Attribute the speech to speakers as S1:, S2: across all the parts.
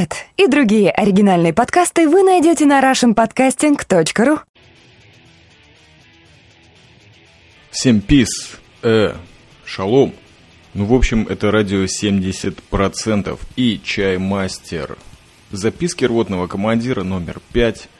S1: Этот и другие оригинальные подкасты вы найдете на russianpodcasting.ru
S2: Всем пис, э, шалом. Ну, в общем, это радио 70% и чаймастер. Записки рвотного командира номер 5.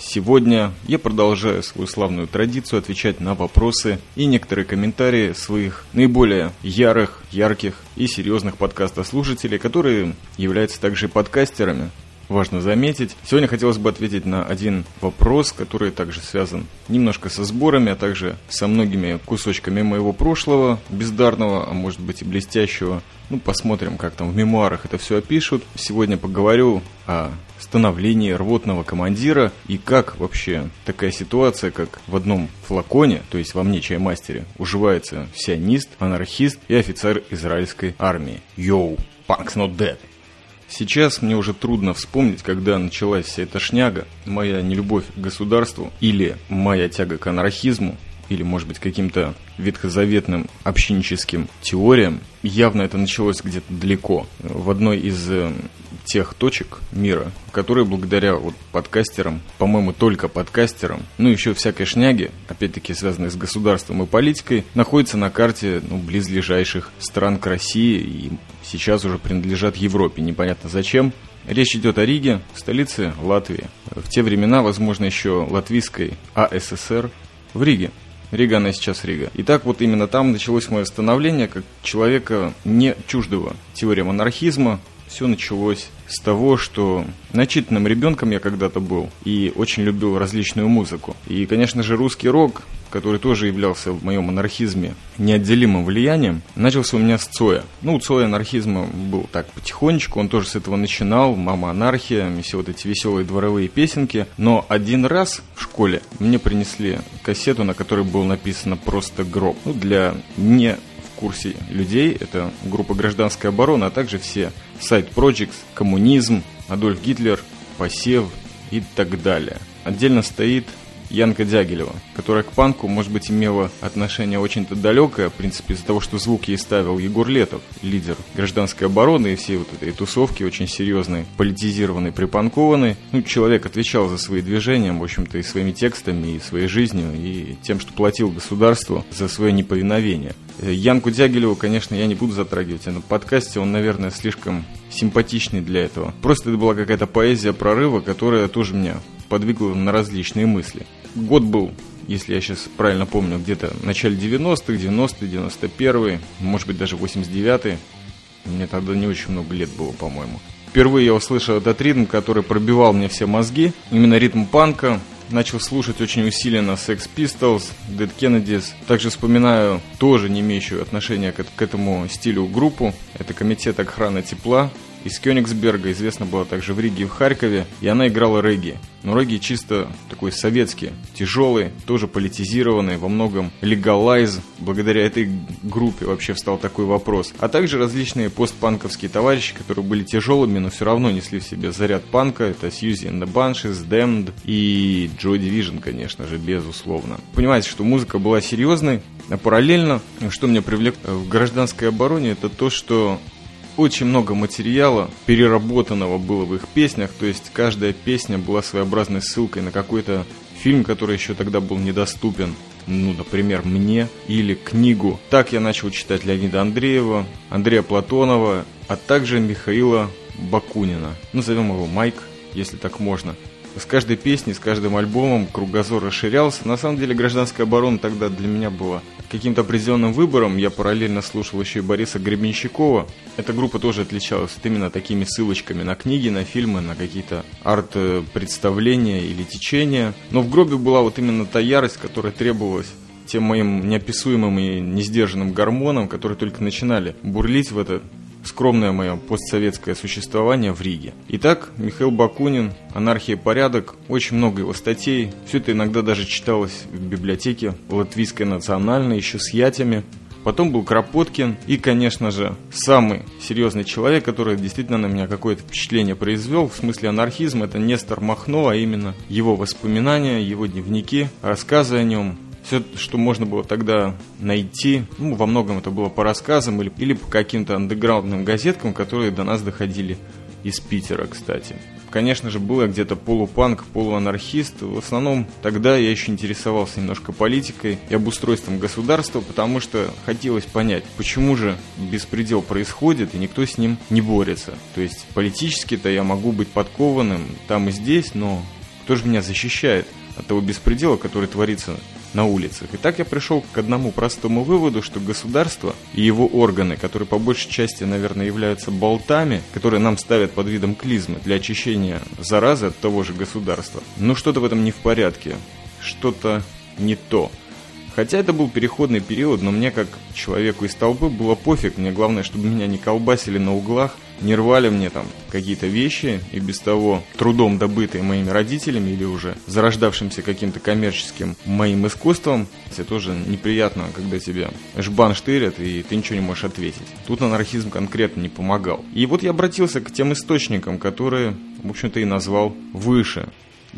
S2: Сегодня я продолжаю свою славную традицию отвечать на вопросы и некоторые комментарии своих наиболее ярых, ярких и серьезных подкастослушателей, которые являются также подкастерами важно заметить. Сегодня хотелось бы ответить на один вопрос, который также связан немножко со сборами, а также со многими кусочками моего прошлого, бездарного, а может быть и блестящего. Ну, посмотрим, как там в мемуарах это все опишут. Сегодня поговорю о становлении рвотного командира и как вообще такая ситуация, как в одном флаконе, то есть во мне чаймастере, уживается сионист, анархист и офицер израильской армии. Йоу, punk's not dead. Сейчас мне уже трудно вспомнить, когда началась вся эта шняга, моя нелюбовь к государству или моя тяга к анархизму, или, может быть, каким-то ветхозаветным общиническим теориям. Явно это началось где-то далеко, в одной из э, тех точек мира, которые благодаря вот подкастерам, по-моему, только подкастерам, ну еще всякой шняги, опять-таки связанной с государством и политикой, находятся на карте ну, близлежащих стран к России и сейчас уже принадлежат Европе. Непонятно зачем. Речь идет о Риге, столице Латвии. В те времена, возможно, еще латвийской АССР в Риге. Рига, она сейчас Рига. И так вот именно там началось мое становление как человека не чуждого теориям анархизма, все началось с того, что начитанным ребенком я когда-то был и очень любил различную музыку. И, конечно же, русский рок, который тоже являлся в моем анархизме неотделимым влиянием, начался у меня с Цоя. Ну, у Цоя анархизма был так потихонечку, он тоже с этого начинал, «Мама анархия», все вот эти веселые дворовые песенки. Но один раз в школе мне принесли кассету, на которой было написано просто «Гроб». Ну, для не курсе людей. Это группа «Гражданская оборона», а также все сайт Projects, коммунизм, Адольф Гитлер, посев и так далее. Отдельно стоит Янка Дягилева, которая к панку, может быть, имела отношение очень-то далекое, в принципе, из-за того, что звук ей ставил Егор Летов, лидер гражданской обороны и всей вот этой тусовки, очень серьезной, политизированной, припанкованной. Ну, человек отвечал за свои движения, в общем-то, и своими текстами, и своей жизнью, и тем, что платил государству за свое неповиновение. Э, Янку Дягилеву, конечно, я не буду затрагивать, на подкасте он, наверное, слишком симпатичный для этого. Просто это была какая-то поэзия прорыва, которая тоже меня подвигла на различные мысли. Год был, если я сейчас правильно помню, где-то в начале 90-х, 90-й, 91-й, может быть даже 89-й. Мне тогда не очень много лет было, по-моему. Впервые я услышал этот ритм, который пробивал мне все мозги. Именно ритм панка, начал слушать очень усиленно Sex Pistols, Dead Kennedys. Также вспоминаю тоже не имеющую отношения к, к этому стилю группу. Это Комитет охраны тепла из Кёнигсберга, известна была также в Риге и в Харькове, и она играла регги. Но регги чисто такой советский, тяжелый, тоже политизированный, во многом легалайз. Благодаря этой группе вообще встал такой вопрос. А также различные постпанковские товарищи, которые были тяжелыми, но все равно несли в себе заряд панка. Это Сьюзи and the Banshees, Damned и Joy Division, конечно же, безусловно. Понимаете, что музыка была серьезной, а параллельно, что меня привлекло в гражданской обороне, это то, что очень много материала переработанного было в их песнях, то есть каждая песня была своеобразной ссылкой на какой-то фильм, который еще тогда был недоступен, ну, например, мне, или книгу. Так я начал читать Леонида Андреева, Андрея Платонова, а также Михаила Бакунина. Назовем его Майк, если так можно с каждой песней, с каждым альбомом кругозор расширялся. На самом деле гражданская оборона тогда для меня была каким-то определенным выбором. Я параллельно слушал еще и Бориса Гребенщикова. Эта группа тоже отличалась вот именно такими ссылочками на книги, на фильмы, на какие-то арт-представления или течения. Но в гробе была вот именно та ярость, которая требовалась тем моим неописуемым и несдержанным гормонам, которые только начинали бурлить в это скромное мое постсоветское существование в Риге. Итак, Михаил Бакунин, «Анархия и порядок», очень много его статей. Все это иногда даже читалось в библиотеке Латвийской национальной, еще с ятями. Потом был Кропоткин и, конечно же, самый серьезный человек, который действительно на меня какое-то впечатление произвел, в смысле анархизм, это Нестор Махно, а именно его воспоминания, его дневники, рассказы о нем, все, что можно было тогда найти, ну, во многом это было по рассказам или, или по каким-то андеграундным газеткам, которые до нас доходили из Питера, кстати. Конечно же, был я где-то полупанк, полуанархист. В основном тогда я еще интересовался немножко политикой и обустройством государства, потому что хотелось понять, почему же беспредел происходит и никто с ним не борется. То есть политически-то я могу быть подкованным там и здесь, но кто же меня защищает от того беспредела, который творится на улицах. И так я пришел к одному простому выводу, что государство и его органы, которые по большей части, наверное, являются болтами, которые нам ставят под видом клизмы для очищения заразы от того же государства, ну что-то в этом не в порядке, что-то не то. Хотя это был переходный период, но мне, как человеку из толпы, было пофиг. Мне главное, чтобы меня не колбасили на углах, не рвали мне там какие-то вещи, и без того трудом добытые моими родителями или уже зарождавшимся каким-то коммерческим моим искусством. Это тоже неприятно, когда тебя жбан штырят, и ты ничего не можешь ответить. Тут анархизм конкретно не помогал. И вот я обратился к тем источникам, которые, в общем-то, и назвал выше.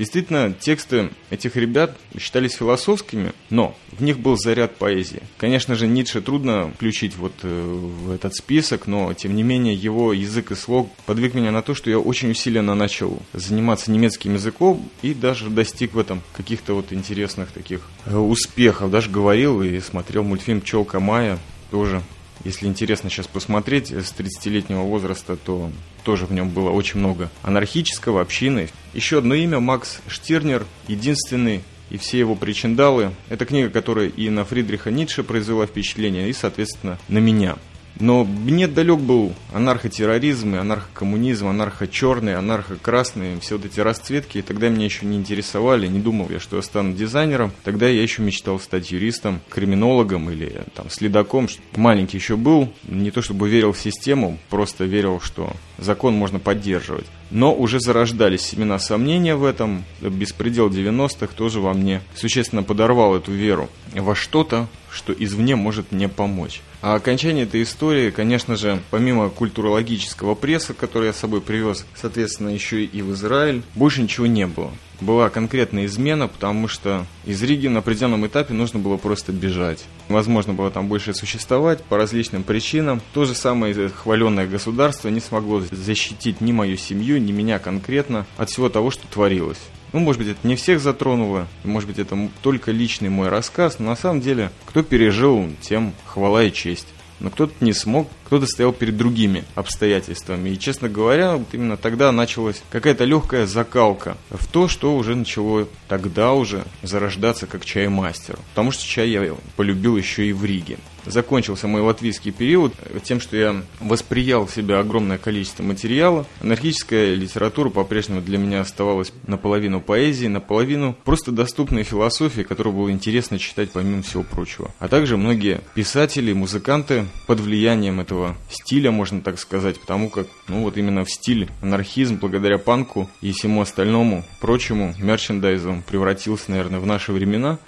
S2: Действительно, тексты этих ребят считались философскими, но в них был заряд поэзии. Конечно же, Ницше трудно включить вот э, в этот список, но тем не менее его язык и слог подвиг меня на то, что я очень усиленно начал заниматься немецким языком и даже достиг в этом каких-то вот интересных таких э, успехов. Даже говорил и смотрел мультфильм «Пчелка Майя», тоже если интересно сейчас посмотреть с 30-летнего возраста, то тоже в нем было очень много анархического, общины. Еще одно имя Макс Штирнер, единственный и все его причиндалы. Это книга, которая и на Фридриха Ницше произвела впечатление, и, соответственно, на меня – но мне далек был анархотерроризм, и анархокоммунизм, анархо-черный, анархо-красный, все вот эти расцветки. И тогда меня еще не интересовали, не думал я, что я стану дизайнером. Тогда я еще мечтал стать юристом, криминологом или там следаком. Маленький еще был, не то чтобы верил в систему, просто верил, что закон можно поддерживать. Но уже зарождались семена сомнения в этом. Беспредел 90-х тоже во мне существенно подорвал эту веру во что-то, что извне может мне помочь. А окончание этой истории, конечно же, помимо культурологического пресса, который я с собой привез, соответственно, еще и в Израиль, больше ничего не было. Была конкретная измена, потому что из Риги на определенном этапе нужно было просто бежать. Возможно было там больше существовать по различным причинам. То же самое хваленное государство не смогло защитить ни мою семью, ни меня конкретно от всего того, что творилось. Ну, может быть, это не всех затронуло, может быть, это только личный мой рассказ, но на самом деле, кто пережил, тем хвала и честь. Но кто-то не смог, кто-то стоял перед другими обстоятельствами. И, честно говоря, вот именно тогда началась какая-то легкая закалка в то, что уже начало тогда уже зарождаться как чаймастер. Потому что чай я полюбил еще и в Риге закончился мой латвийский период тем, что я восприял в себя огромное количество материала. Анархическая литература по-прежнему для меня оставалась наполовину поэзии, наполовину просто доступной философии, которую было интересно читать помимо всего прочего. А также многие писатели, музыканты под влиянием этого стиля, можно так сказать, потому как, ну вот именно в стиль анархизм, благодаря панку и всему остальному, прочему, мерчендайзу превратился, наверное, в наши времена.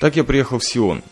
S2: Так я приехал в Сион.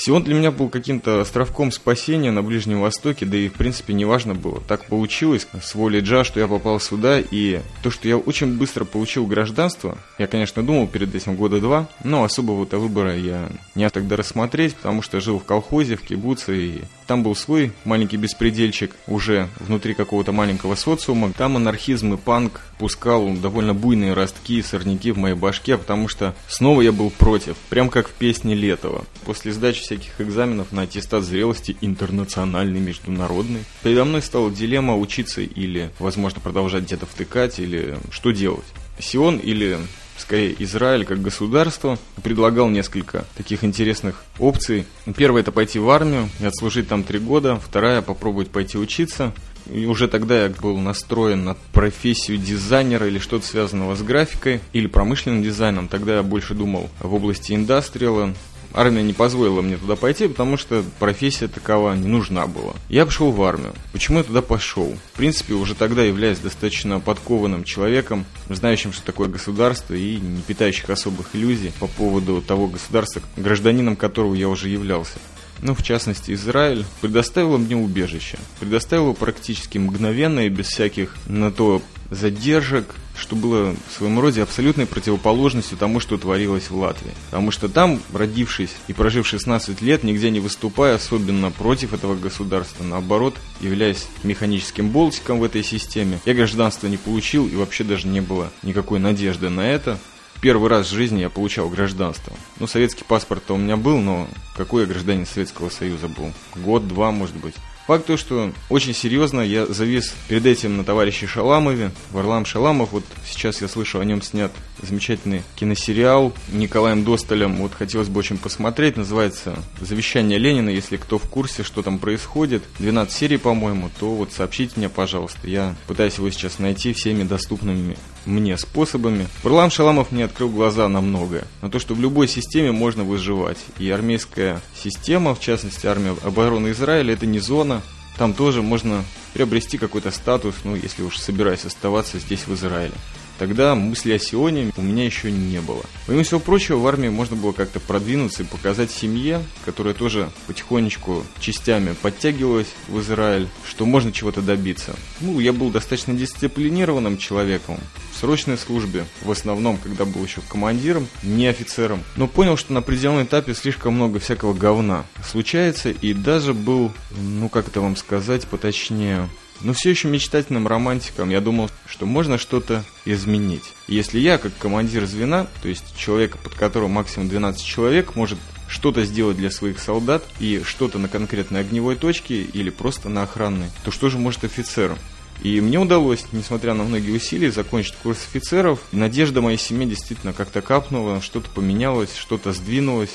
S2: Сион для меня был каким-то островком спасения на Ближнем Востоке, да и в принципе не важно было. Так получилось с волей Джа, что я попал сюда, и то, что я очень быстро получил гражданство, я, конечно, думал перед этим года два, но особого-то выбора я не тогда рассмотреть, потому что жил в колхозе, в кибуце, и там был свой маленький беспредельчик уже внутри какого-то маленького социума. Там анархизм и панк пускал довольно буйные ростки и сорняки в моей башке, потому что снова я был против, прям как в песне Летова. После сдачи всяких экзаменов на аттестат зрелости интернациональный, международный. Передо мной стала дилемма учиться или, возможно, продолжать где-то втыкать, или что делать. Сион или скорее Израиль как государство предлагал несколько таких интересных опций. Первая это пойти в армию и отслужить там три года. Вторая попробовать пойти учиться. И уже тогда я был настроен на профессию дизайнера или что-то связанного с графикой или промышленным дизайном. Тогда я больше думал в области индастриала, Армия не позволила мне туда пойти, потому что профессия такова не нужна была. Я пошел в армию. Почему я туда пошел? В принципе, уже тогда являясь достаточно подкованным человеком, знающим, что такое государство и не питающих особых иллюзий по поводу того государства, гражданином которого я уже являлся ну, в частности, Израиль, предоставила мне убежище. Предоставила практически мгновенно и без всяких на то задержек, что было в своем роде абсолютной противоположностью тому, что творилось в Латвии. Потому что там, родившись и прожив 16 лет, нигде не выступая особенно против этого государства, наоборот, являясь механическим болтиком в этой системе, я гражданство не получил и вообще даже не было никакой надежды на это. Первый раз в жизни я получал гражданство. Ну, советский паспорт-то у меня был, но какой я гражданин Советского Союза был? Год-два, может быть. Факт то, что очень серьезно я завис перед этим на товарище Шаламове. Варлам Шаламов, вот сейчас я слышу, о нем снят замечательный киносериал Николаем Досталем. Вот хотелось бы очень посмотреть. Называется «Завещание Ленина». Если кто в курсе, что там происходит. 12 серий, по-моему, то вот сообщите мне, пожалуйста. Я пытаюсь его сейчас найти всеми доступными мне способами. Варлам Шаламов мне открыл глаза на многое. На то, что в любой системе можно выживать. И армейская система, в частности армия обороны Израиля, это не зона, там тоже можно приобрести какой-то статус, ну, если уж собираюсь оставаться здесь, в Израиле. Тогда мысли о Сионе у меня еще не было. Помимо всего прочего, в армии можно было как-то продвинуться и показать семье, которая тоже потихонечку частями подтягивалась в Израиль, что можно чего-то добиться. Ну, я был достаточно дисциплинированным человеком, в срочной службе, в основном, когда был еще командиром, не офицером, но понял, что на определенном этапе слишком много всякого говна случается, и даже был, ну как это вам сказать поточнее, но все еще мечтательным романтиком я думал, что можно что-то изменить. Если я, как командир звена, то есть человека, под которым максимум 12 человек, может что-то сделать для своих солдат и что-то на конкретной огневой точке или просто на охранной, то что же может офицер? И мне удалось, несмотря на многие усилия, закончить курс офицеров. Надежда моей семьи действительно как-то капнула, что-то поменялось, что-то сдвинулось.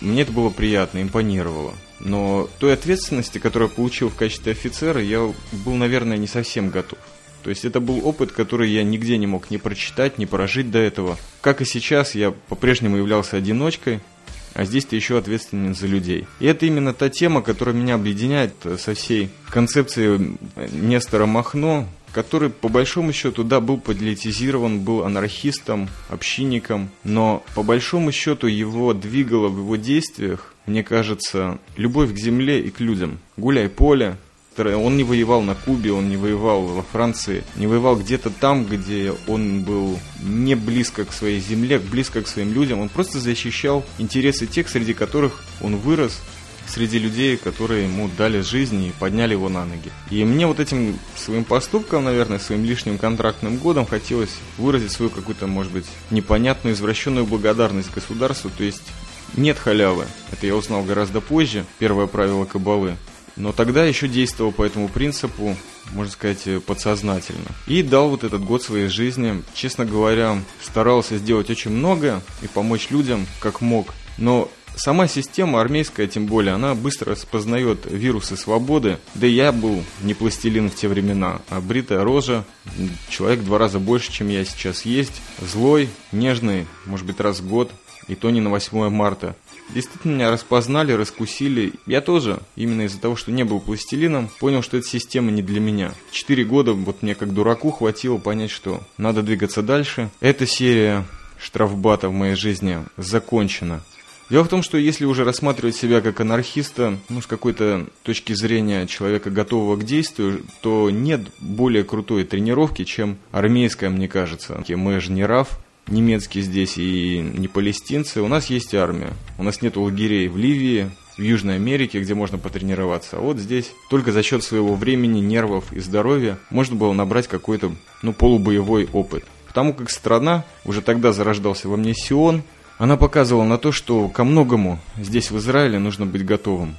S2: Мне это было приятно, импонировало. Но той ответственности, которую я получил в качестве офицера, я был, наверное, не совсем готов. То есть это был опыт, который я нигде не мог ни прочитать, ни прожить до этого. Как и сейчас, я по-прежнему являлся одиночкой, а здесь ты еще ответственен за людей. И это именно та тема, которая меня объединяет со всей концепцией Нестора Махно, который, по большому счету, да, был политизирован, был анархистом, общинником, но, по большому счету, его двигало в его действиях, мне кажется, любовь к земле и к людям. Гуляй поле, он не воевал на Кубе, он не воевал во Франции, не воевал где-то там, где он был не близко к своей земле, близко к своим людям. Он просто защищал интересы тех, среди которых он вырос, среди людей, которые ему дали жизнь и подняли его на ноги. И мне вот этим своим поступком, наверное, своим лишним контрактным годом хотелось выразить свою какую-то, может быть, непонятную, извращенную благодарность государству, то есть нет халявы. Это я узнал гораздо позже, первое правило кабалы. Но тогда еще действовал по этому принципу, можно сказать, подсознательно. И дал вот этот год своей жизни. Честно говоря, старался сделать очень много и помочь людям как мог. Но Сама система армейская, тем более, она быстро распознает вирусы свободы. Да и я был не пластилин в те времена, а бритая рожа, человек два раза больше, чем я сейчас есть, злой, нежный, может быть, раз в год, и то не на 8 марта. Действительно меня распознали, раскусили. Я тоже, именно из-за того, что не был пластилином, понял, что эта система не для меня. Четыре года вот мне как дураку хватило понять, что надо двигаться дальше. Эта серия штрафбата в моей жизни закончена. Дело в том, что если уже рассматривать себя как анархиста, ну, с какой-то точки зрения человека, готового к действию, то нет более крутой тренировки, чем армейская, мне кажется. Мы же не РАФ, немецкий здесь и не палестинцы. У нас есть армия. У нас нет лагерей в Ливии, в Южной Америке, где можно потренироваться. А вот здесь только за счет своего времени, нервов и здоровья можно было набрать какой-то, ну, полубоевой опыт. Потому как страна, уже тогда зарождался во мне Сион, она показывала на то, что ко многому здесь в Израиле нужно быть готовым.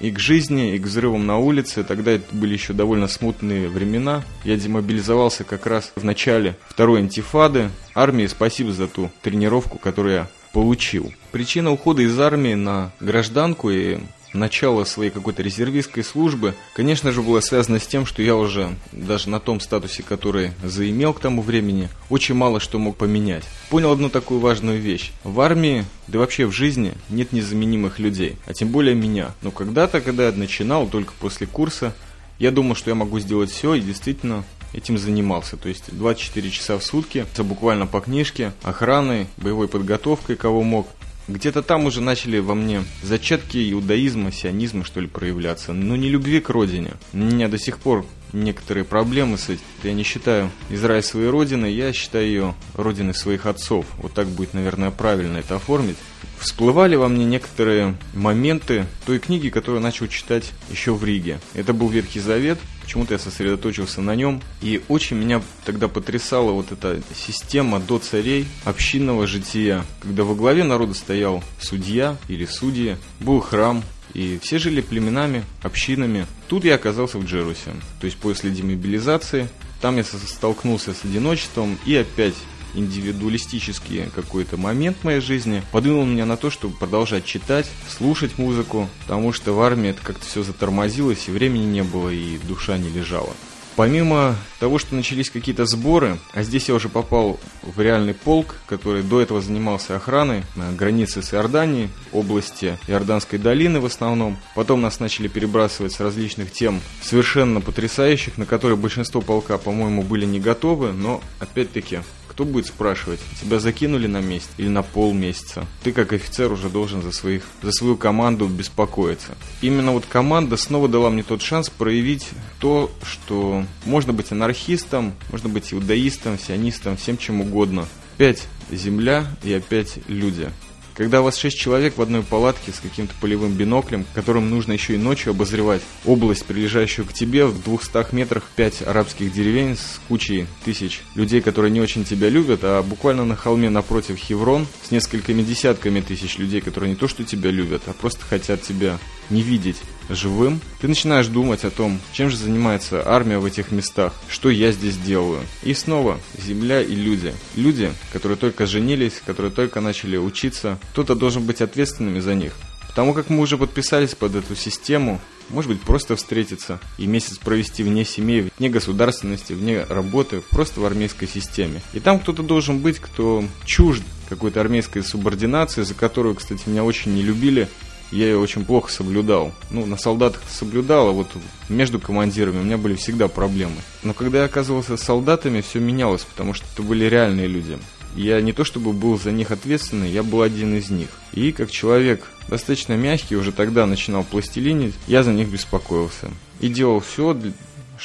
S2: И к жизни, и к взрывам на улице. Тогда это были еще довольно смутные времена. Я демобилизовался как раз в начале второй антифады. Армии спасибо за ту тренировку, которую я получил. Причина ухода из армии на гражданку и начало своей какой-то резервистской службы, конечно же, было связано с тем, что я уже даже на том статусе, который заимел к тому времени, очень мало что мог поменять. Понял одну такую важную вещь. В армии, да вообще в жизни нет незаменимых людей, а тем более меня. Но когда-то, когда я начинал, только после курса, я думал, что я могу сделать все, и действительно этим занимался. То есть 24 часа в сутки, это буквально по книжке, охраной, боевой подготовкой, кого мог. Где-то там уже начали во мне зачатки иудаизма, сионизма, что ли, проявляться, но не любви к родине. У меня до сих пор некоторые проблемы с этим. Я не считаю Израиль своей родиной, я считаю ее родиной своих отцов. Вот так будет, наверное, правильно это оформить. Всплывали во мне некоторые моменты той книги, которую начал читать еще в Риге. Это был Ветхий Завет, почему-то я сосредоточился на нем. И очень меня тогда потрясала вот эта система до царей общинного жития, когда во главе народа стоял судья или судьи, был храм, и все жили племенами, общинами. Тут я оказался в Джерусе. То есть после демобилизации. Там я столкнулся с одиночеством и опять индивидуалистический какой-то момент в моей жизни подвинул меня на то, чтобы продолжать читать, слушать музыку, потому что в армии это как-то все затормозилось, и времени не было, и душа не лежала. Помимо того, что начались какие-то сборы, а здесь я уже попал в реальный полк, который до этого занимался охраной на границе с Иорданией, области Иорданской долины в основном. Потом нас начали перебрасывать с различных тем совершенно потрясающих, на которые большинство полка, по-моему, были не готовы, но опять-таки кто будет спрашивать, тебя закинули на месяц или на полмесяца? Ты как офицер уже должен за, своих, за свою команду беспокоиться. Именно вот команда снова дала мне тот шанс проявить то, что можно быть анархистом, можно быть иудаистом, сионистом, всем чем угодно. Опять земля и опять люди. Когда у вас шесть человек в одной палатке с каким-то полевым биноклем, которым нужно еще и ночью обозревать область, прилежащую к тебе, в двухстах метрах пять арабских деревень с кучей тысяч людей, которые не очень тебя любят, а буквально на холме напротив Хеврон с несколькими десятками тысяч людей, которые не то что тебя любят, а просто хотят тебя не видеть живым, ты начинаешь думать о том, чем же занимается армия в этих местах, что я здесь делаю. И снова земля и люди. Люди, которые только женились, которые только начали учиться, кто-то должен быть ответственными за них. Потому как мы уже подписались под эту систему, может быть, просто встретиться и месяц провести вне семьи, вне государственности, вне работы, просто в армейской системе. И там кто-то должен быть, кто чужд какой-то армейской субординации, за которую, кстати, меня очень не любили, я ее очень плохо соблюдал. Ну, на солдатах соблюдал, а вот между командирами у меня были всегда проблемы. Но когда я оказывался с солдатами, все менялось, потому что это были реальные люди. Я не то чтобы был за них ответственный, я был один из них. И как человек достаточно мягкий, уже тогда начинал пластилинить, я за них беспокоился. И делал все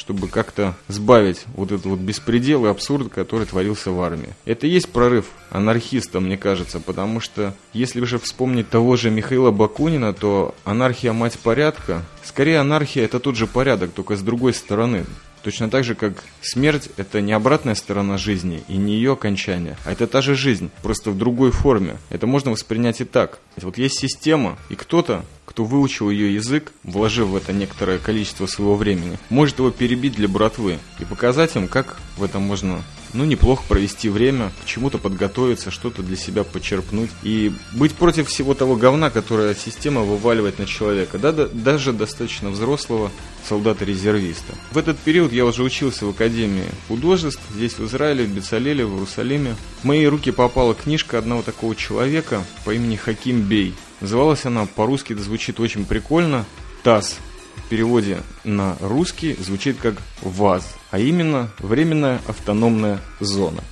S2: чтобы как-то сбавить вот этот вот беспредел и абсурд, который творился в армии. Это и есть прорыв анархиста, мне кажется, потому что если же вспомнить того же Михаила Бакунина, то анархия мать порядка. Скорее анархия это тот же порядок, только с другой стороны. Точно так же, как смерть – это не обратная сторона жизни и не ее окончание, а это та же жизнь, просто в другой форме. Это можно воспринять и так. Вот есть система, и кто-то, кто выучил ее язык, вложив в это некоторое количество своего времени, может его перебить для братвы и показать им, как в этом можно ну, неплохо провести время, к чему-то подготовиться, что-то для себя почерпнуть и быть против всего того говна, которое система вываливает на человека, да, да даже достаточно взрослого солдата-резервиста. В этот период я уже учился в Академии художеств, здесь в Израиле, в Бецалеле, в Иерусалиме. В мои руки попала книжка одного такого человека по имени Хаким Бей. Называлась она по-русски, это звучит очень прикольно, ТАСС в переводе на русский звучит как ВАЗ, а именно Временная автономная зона.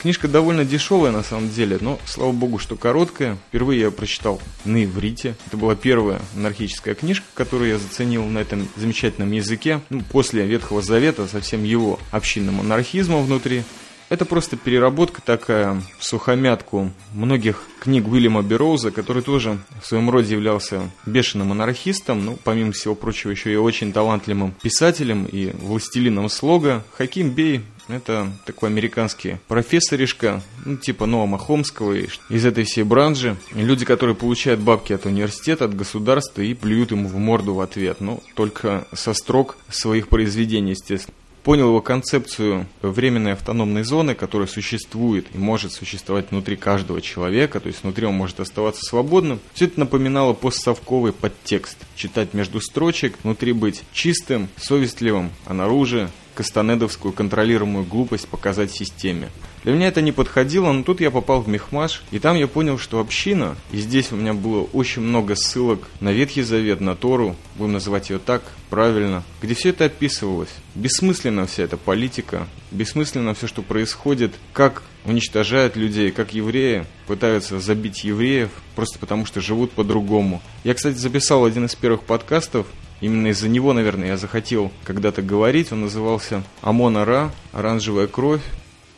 S2: Книжка довольно дешевая на самом деле, но слава богу, что короткая. Впервые я прочитал на иврите. Это была первая анархическая книжка, которую я заценил на этом замечательном языке. Ну, после Ветхого Завета, совсем его общинным анархизмом внутри. Это просто переработка такая в сухомятку многих книг Уильяма Бероуза, который тоже в своем роде являлся бешеным анархистом, ну, помимо всего прочего, еще и очень талантливым писателем и властелином слога. Хаким Бей это такой американский профессоришка, ну, типа Ноама Хомского из этой всей бранжи. Люди, которые получают бабки от университета, от государства и плюют ему в морду в ответ. Ну, только со строк своих произведений, естественно понял его концепцию временной автономной зоны, которая существует и может существовать внутри каждого человека, то есть внутри он может оставаться свободным. Все это напоминало постсовковый подтекст. Читать между строчек, внутри быть чистым, совестливым, а наружу кастанедовскую контролируемую глупость показать системе. Для меня это не подходило, но тут я попал в Мехмаш, и там я понял, что община, и здесь у меня было очень много ссылок на Ветхий Завет, на Тору, будем называть ее так, правильно, где все это описывалось. Бессмысленно вся эта политика, бессмысленно все, что происходит, как уничтожают людей, как евреи пытаются забить евреев, просто потому что живут по-другому. Я, кстати, записал один из первых подкастов, Именно из-за него, наверное, я захотел когда-то говорить. Он назывался «Амона Ра. Оранжевая кровь».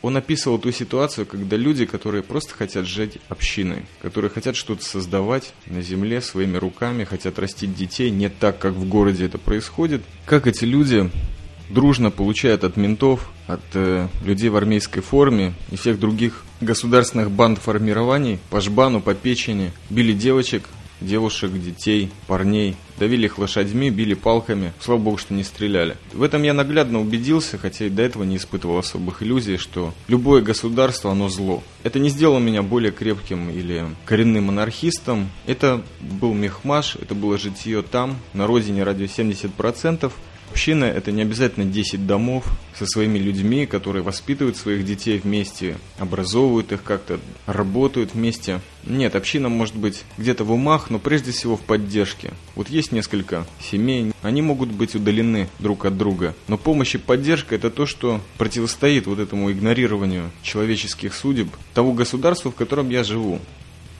S2: Он описывал ту ситуацию, когда люди, которые просто хотят жить общиной, которые хотят что-то создавать на земле своими руками, хотят растить детей не так, как в городе это происходит, как эти люди дружно получают от ментов, от э, людей в армейской форме и всех других государственных банд формирований по жбану, по печени, били девочек, девушек, детей, парней. Давили их лошадьми, били палками. Слава богу, что не стреляли. В этом я наглядно убедился, хотя и до этого не испытывал особых иллюзий, что любое государство, оно зло. Это не сделало меня более крепким или коренным монархистом. Это был мехмаш, это было житье там, на родине радио 70%. Община – это не обязательно 10 домов со своими людьми, которые воспитывают своих детей вместе, образовывают их как-то, работают вместе. Нет, община может быть где-то в умах, но прежде всего в поддержке. Вот есть несколько семей, они могут быть удалены друг от друга, но помощь и поддержка – это то, что противостоит вот этому игнорированию человеческих судеб того государства, в котором я живу.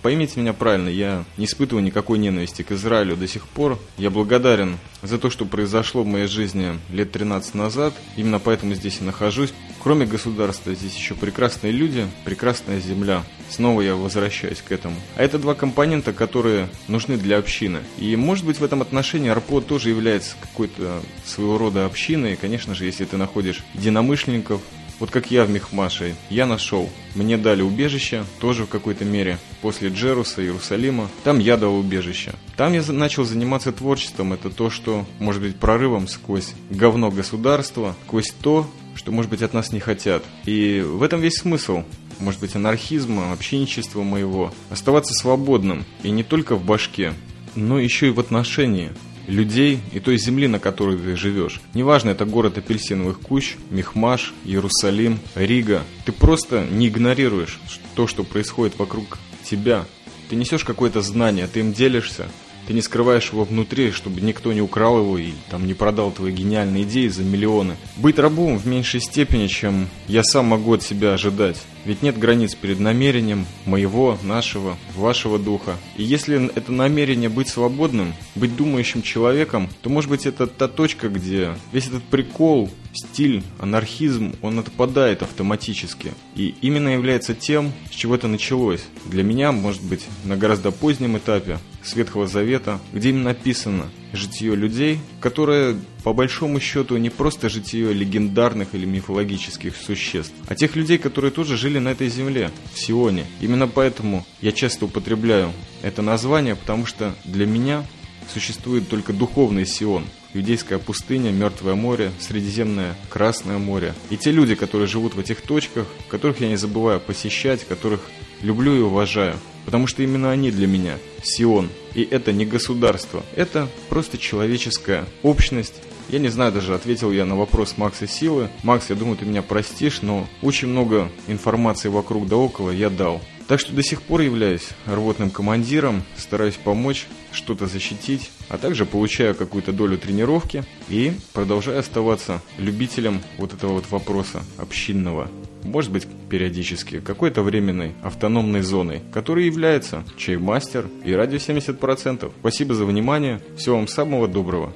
S2: Поймите меня правильно, я не испытываю никакой ненависти к Израилю до сих пор. Я благодарен за то, что произошло в моей жизни лет 13 назад. Именно поэтому здесь и нахожусь. Кроме государства, здесь еще прекрасные люди, прекрасная земля. Снова я возвращаюсь к этому. А это два компонента, которые нужны для общины. И может быть в этом отношении Арпо тоже является какой-то своего рода общиной. И, конечно же, если ты находишь единомышленников, вот как я в Мехмаше, я нашел. Мне дали убежище, тоже в какой-то мере, после Джеруса, Иерусалима. Там я дал убежище. Там я начал заниматься творчеством. Это то, что может быть прорывом сквозь говно государства, сквозь то, что, может быть, от нас не хотят. И в этом весь смысл может быть, анархизма, общенничества моего, оставаться свободным, и не только в башке, но еще и в отношении людей и той земли, на которой ты живешь. Неважно, это город апельсиновых кущ, Мехмаш, Иерусалим, Рига. Ты просто не игнорируешь то, что происходит вокруг тебя. Ты несешь какое-то знание, ты им делишься, ты не скрываешь его внутри, чтобы никто не украл его и там не продал твои гениальные идеи за миллионы. Быть рабом в меньшей степени, чем я сам могу от себя ожидать. Ведь нет границ перед намерением моего, нашего, вашего духа. И если это намерение быть свободным, быть думающим человеком, то может быть это та точка, где весь этот прикол, стиль, анархизм, он отпадает автоматически. И именно является тем, с чего это началось. Для меня, может быть, на гораздо позднем этапе Светхого Завета, где им написано житие людей, которое по большому счету не просто житие легендарных или мифологических существ, а тех людей, которые тоже жили на этой земле, в Сионе. Именно поэтому я часто употребляю это название, потому что для меня существует только духовный Сион, Иудейская пустыня, Мертвое море, Средиземное Красное море. И те люди, которые живут в этих точках, которых я не забываю посещать, которых люблю и уважаю. Потому что именно они для меня – Сион. И это не государство, это просто человеческая общность. Я не знаю даже, ответил я на вопрос Макса Силы. Макс, я думаю, ты меня простишь, но очень много информации вокруг да около я дал. Так что до сих пор являюсь рвотным командиром, стараюсь помочь, что-то защитить, а также получаю какую-то долю тренировки и продолжаю оставаться любителем вот этого вот вопроса общинного. Может быть, периодически, какой-то временной автономной зоной, которой является Чаймастер и Радио 70%. Спасибо за внимание, всего вам самого доброго.